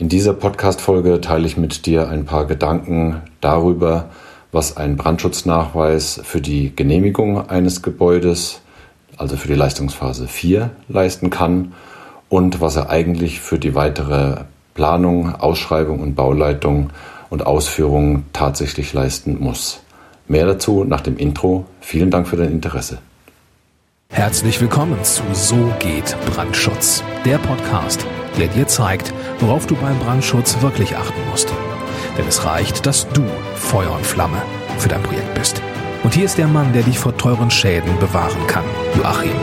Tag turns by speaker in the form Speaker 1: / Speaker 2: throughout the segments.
Speaker 1: In dieser Podcast-Folge teile ich mit dir ein paar Gedanken darüber, was ein Brandschutznachweis für die Genehmigung eines Gebäudes, also für die Leistungsphase 4, leisten kann und was er eigentlich für die weitere Planung, Ausschreibung und Bauleitung und Ausführung tatsächlich leisten muss. Mehr dazu nach dem Intro. Vielen Dank für dein Interesse.
Speaker 2: Herzlich willkommen zu So geht Brandschutz, der Podcast, der dir zeigt, worauf du beim Brandschutz wirklich achten musst. Denn es reicht, dass du Feuer und Flamme für dein Projekt bist. Und hier ist der Mann, der dich vor teuren Schäden bewahren kann, Joachim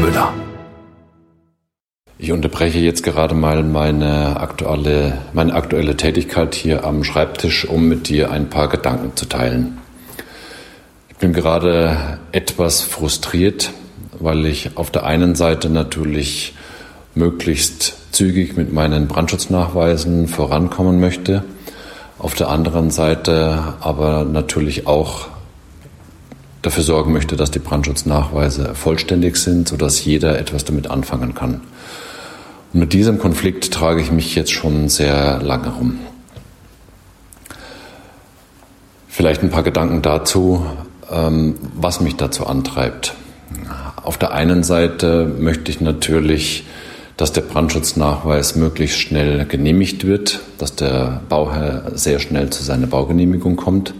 Speaker 2: Müller.
Speaker 1: Ich unterbreche jetzt gerade mal meine aktuelle, meine aktuelle Tätigkeit hier am Schreibtisch, um mit dir ein paar Gedanken zu teilen. Ich bin gerade etwas frustriert, weil ich auf der einen Seite natürlich möglichst zügig mit meinen Brandschutznachweisen vorankommen möchte, auf der anderen Seite aber natürlich auch dafür sorgen möchte, dass die Brandschutznachweise vollständig sind, sodass jeder etwas damit anfangen kann. Und mit diesem Konflikt trage ich mich jetzt schon sehr lange rum. Vielleicht ein paar Gedanken dazu, ähm, was mich dazu antreibt. Auf der einen Seite möchte ich natürlich, dass der Brandschutznachweis möglichst schnell genehmigt wird, dass der Bauherr sehr schnell zu seiner Baugenehmigung kommt.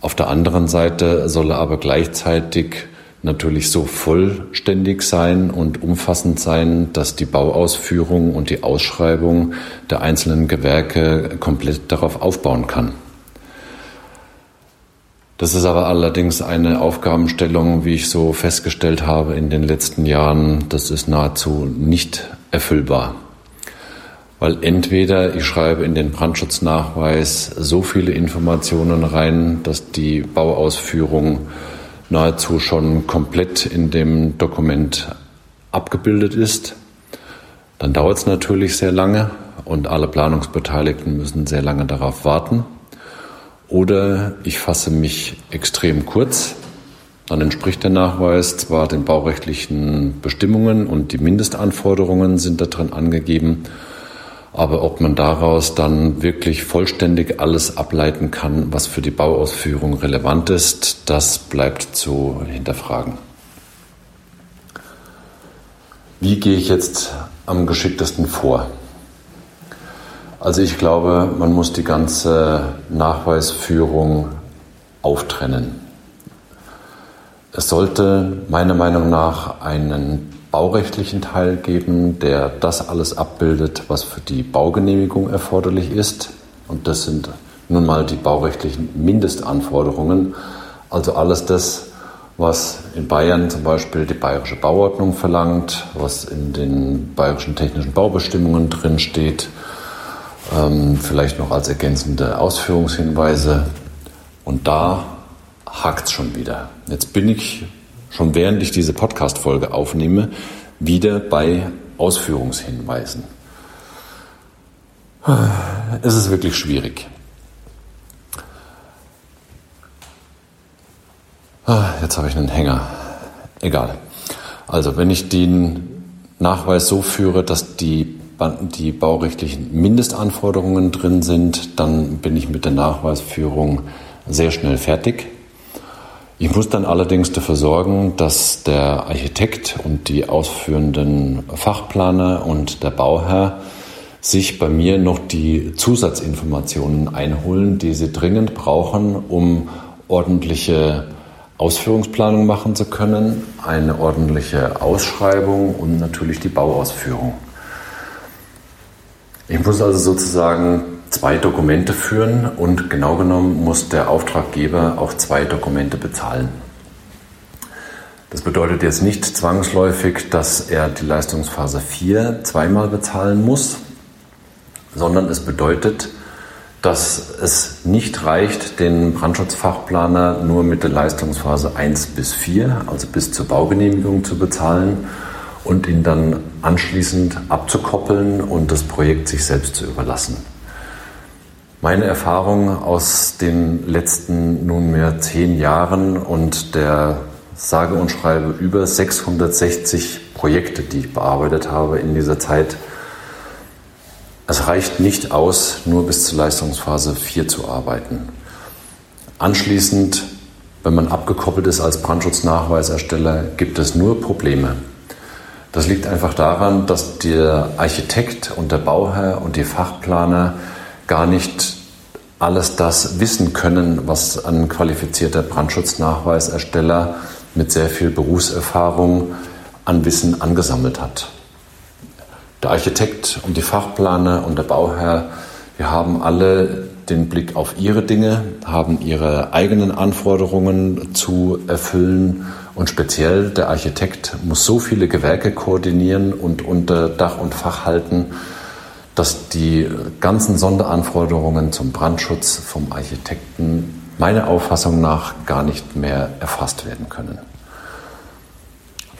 Speaker 1: Auf der anderen Seite soll er aber gleichzeitig natürlich so vollständig sein und umfassend sein, dass die Bauausführung und die Ausschreibung der einzelnen Gewerke komplett darauf aufbauen kann. Das ist aber allerdings eine Aufgabenstellung, wie ich so festgestellt habe in den letzten Jahren, das ist nahezu nicht erfüllbar. Weil entweder ich schreibe in den Brandschutznachweis so viele Informationen rein, dass die Bauausführung nahezu schon komplett in dem Dokument abgebildet ist. Dann dauert es natürlich sehr lange und alle Planungsbeteiligten müssen sehr lange darauf warten. Oder ich fasse mich extrem kurz. Dann entspricht der Nachweis zwar den baurechtlichen Bestimmungen und die Mindestanforderungen sind da drin angegeben, aber ob man daraus dann wirklich vollständig alles ableiten kann, was für die Bauausführung relevant ist, das bleibt zu hinterfragen. Wie gehe ich jetzt am geschicktesten vor? Also ich glaube, man muss die ganze Nachweisführung auftrennen. Es sollte meiner Meinung nach einen baurechtlichen Teil geben, der das alles abbildet, was für die Baugenehmigung erforderlich ist. Und das sind nun mal die baurechtlichen Mindestanforderungen. Also alles das, was in Bayern zum Beispiel die bayerische Bauordnung verlangt, was in den bayerischen technischen Baubestimmungen drinsteht, ähm, vielleicht noch als ergänzende Ausführungshinweise. Und da hakt es schon wieder. Jetzt bin ich schon während ich diese Podcast-Folge aufnehme, wieder bei Ausführungshinweisen. Es ist wirklich schwierig. Jetzt habe ich einen Hänger. Egal. Also, wenn ich den Nachweis so führe, dass die die baurechtlichen Mindestanforderungen drin sind, dann bin ich mit der Nachweisführung sehr schnell fertig. Ich muss dann allerdings dafür sorgen, dass der Architekt und die ausführenden Fachplaner und der Bauherr sich bei mir noch die Zusatzinformationen einholen, die sie dringend brauchen, um ordentliche Ausführungsplanung machen zu können, eine ordentliche Ausschreibung und natürlich die Bauausführung. Ich muss also sozusagen zwei Dokumente führen und genau genommen muss der Auftraggeber auch zwei Dokumente bezahlen. Das bedeutet jetzt nicht zwangsläufig, dass er die Leistungsphase 4 zweimal bezahlen muss, sondern es bedeutet, dass es nicht reicht, den Brandschutzfachplaner nur mit der Leistungsphase 1 bis 4, also bis zur Baugenehmigung zu bezahlen, und ihn dann anschließend abzukoppeln und das Projekt sich selbst zu überlassen. Meine Erfahrung aus den letzten nunmehr zehn Jahren und der sage und schreibe über 660 Projekte, die ich bearbeitet habe in dieser Zeit, Es reicht nicht aus, nur bis zur Leistungsphase 4 zu arbeiten. Anschließend, wenn man abgekoppelt ist als Brandschutznachweisersteller, gibt es nur Probleme. Das liegt einfach daran, dass der Architekt und der Bauherr und die Fachplaner gar nicht alles das wissen können, was ein qualifizierter Brandschutznachweisersteller mit sehr viel Berufserfahrung an Wissen angesammelt hat. Der Architekt und die Fachplaner und der Bauherr, wir haben alle den Blick auf ihre Dinge, haben ihre eigenen Anforderungen zu erfüllen und speziell der Architekt muss so viele Gewerke koordinieren und unter Dach und Fach halten, dass die ganzen Sonderanforderungen zum Brandschutz vom Architekten meiner Auffassung nach gar nicht mehr erfasst werden können.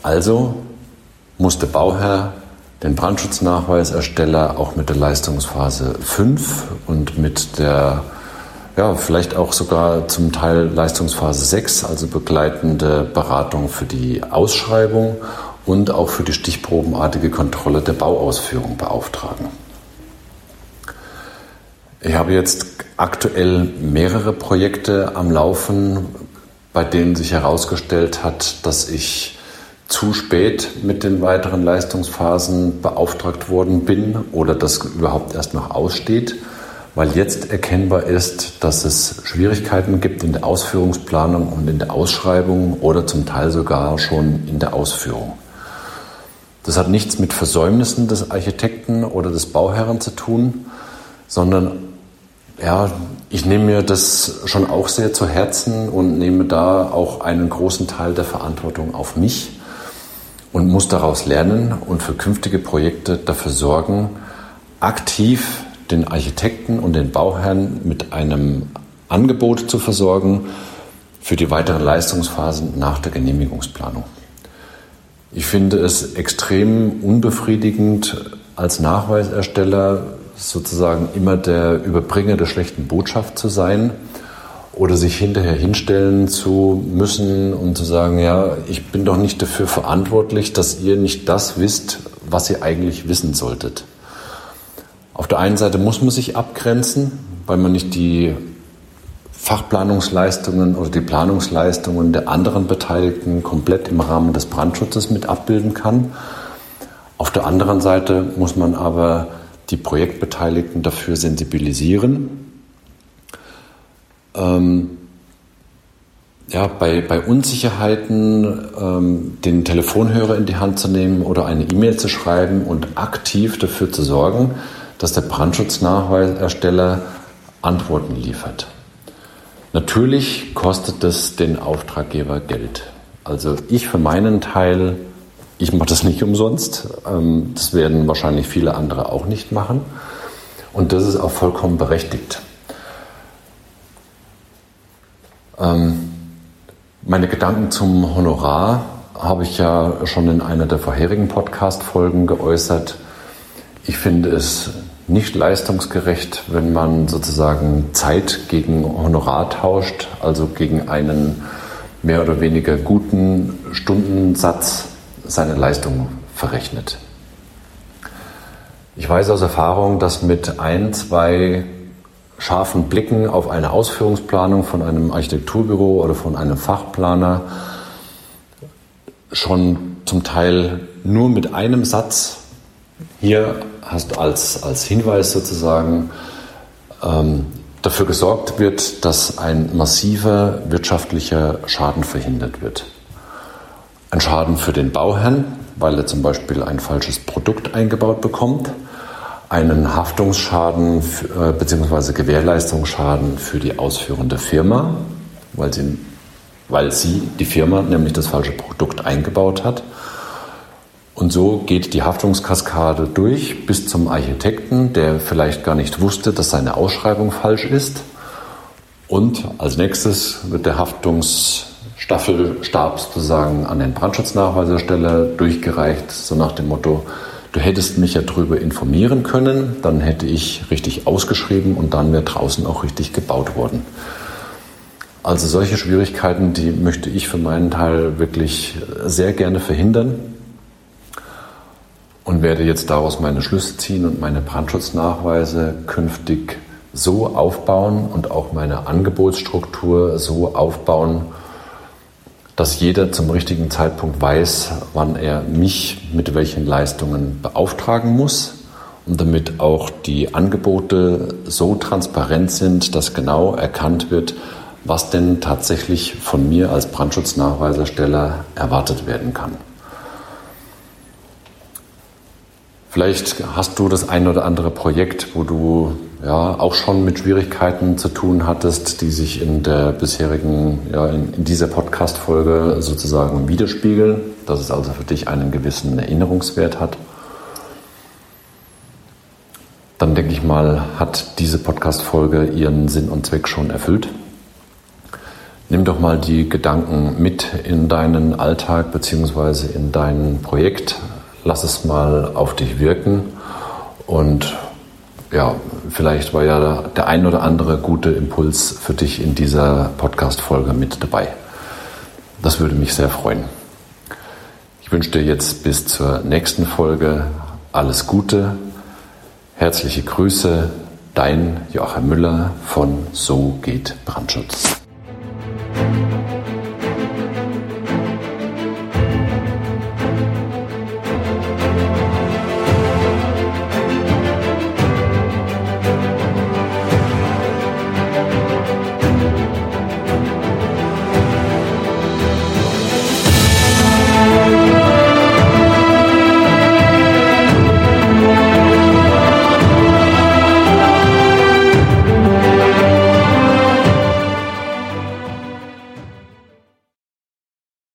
Speaker 1: Also muss der Bauherr den Brandschutznachweisersteller auch mit der Leistungsphase 5 und mit der ja, vielleicht auch sogar zum Teil Leistungsphase 6, also begleitende Beratung für die Ausschreibung und auch für die stichprobenartige Kontrolle der Bauausführung beauftragen. Ich habe jetzt aktuell mehrere Projekte am Laufen, bei denen sich herausgestellt hat, dass ich zu spät mit den weiteren Leistungsphasen beauftragt worden bin oder das überhaupt erst noch aussteht, weil jetzt erkennbar ist, dass es Schwierigkeiten gibt in der Ausführungsplanung und in der Ausschreibung oder zum Teil sogar schon in der Ausführung. Das hat nichts mit Versäumnissen des Architekten oder des Bauherren zu tun, sondern ja, ich nehme mir das schon auch sehr zu Herzen und nehme da auch einen großen Teil der Verantwortung auf mich und muss daraus lernen und für künftige Projekte dafür sorgen, aktiv den Architekten und den Bauherrn mit einem Angebot zu versorgen für die weiteren Leistungsphasen nach der Genehmigungsplanung. Ich finde es extrem unbefriedigend als Nachweisersteller sozusagen immer der Überbringer der schlechten Botschaft zu sein oder sich hinterher hinstellen zu müssen und zu sagen, ja, ich bin doch nicht dafür verantwortlich, dass ihr nicht das wisst, was ihr eigentlich wissen solltet. Auf der einen Seite muss man sich abgrenzen, weil man nicht die Fachplanungsleistungen oder die Planungsleistungen der anderen Beteiligten komplett im Rahmen des Brandschutzes mit abbilden kann. Auf der anderen Seite muss man aber die Projektbeteiligten dafür sensibilisieren. Ähm, ja, bei, bei Unsicherheiten ähm, den Telefonhörer in die Hand zu nehmen oder eine E-Mail zu schreiben und aktiv dafür zu sorgen, dass der Brandschutznachweisersteller Antworten liefert. Natürlich kostet das den Auftraggeber Geld. Also ich für meinen Teil ich mache das nicht umsonst. Ähm, das werden wahrscheinlich viele andere auch nicht machen. Und das ist auch vollkommen berechtigt. Ähm, meine Gedanken zum Honorar habe ich ja schon in einer der vorherigen Podcast-Folgen geäußert. Ich finde es nicht leistungsgerecht, wenn man sozusagen Zeit gegen Honorar tauscht, also gegen einen mehr oder weniger guten Stundensatz seine Leistung verrechnet. Ich weiß aus Erfahrung, dass mit ein, zwei scharfen Blicken auf eine Ausführungsplanung von einem Architekturbüro oder von einem Fachplaner schon zum Teil nur mit einem Satz hier hast als, als Hinweis sozusagen ähm, dafür gesorgt wird, dass ein massiver wirtschaftlicher Schaden verhindert wird. Ein Schaden für den Bauherrn, weil er zum Beispiel ein falsches Produkt eingebaut bekommt. Einen Haftungsschaden äh, bzw. Gewährleistungsschaden für die ausführende Firma, weil sie, weil sie, die Firma, nämlich das falsche Produkt eingebaut hat. Und so geht die Haftungskaskade durch bis zum Architekten, der vielleicht gar nicht wusste, dass seine Ausschreibung falsch ist. Und als nächstes wird der Haftungs Staffelstab sozusagen an den Brandschutznachweisersteller durchgereicht, so nach dem Motto, du hättest mich ja darüber informieren können, dann hätte ich richtig ausgeschrieben und dann wäre draußen auch richtig gebaut worden. Also solche Schwierigkeiten, die möchte ich für meinen Teil wirklich sehr gerne verhindern. und werde jetzt daraus meine Schlüsse ziehen und meine Brandschutznachweise künftig so aufbauen und auch meine Angebotsstruktur so aufbauen, dass jeder zum richtigen Zeitpunkt weiß, wann er mich mit welchen Leistungen beauftragen muss und damit auch die Angebote so transparent sind, dass genau erkannt wird, was denn tatsächlich von mir als Brandschutznachweisersteller erwartet werden kann. Vielleicht hast du das ein oder andere Projekt, wo du ja auch schon mit Schwierigkeiten zu tun hattest, die sich in der bisherigen, ja, in, in dieser Podcast-Folge sozusagen widerspiegeln, dass es also für dich einen gewissen Erinnerungswert hat. Dann denke ich mal, hat diese Podcast-Folge ihren Sinn und Zweck schon erfüllt. Nimm doch mal die Gedanken mit in deinen Alltag bzw. in dein Projekt. Lass es mal auf dich wirken und ja, vielleicht war ja der ein oder andere gute Impuls für dich in dieser Podcast-Folge mit dabei. Das würde mich sehr freuen. Ich wünsche dir jetzt bis zur nächsten Folge alles Gute. Herzliche Grüße, dein Joachim Müller von So geht Brandschutz.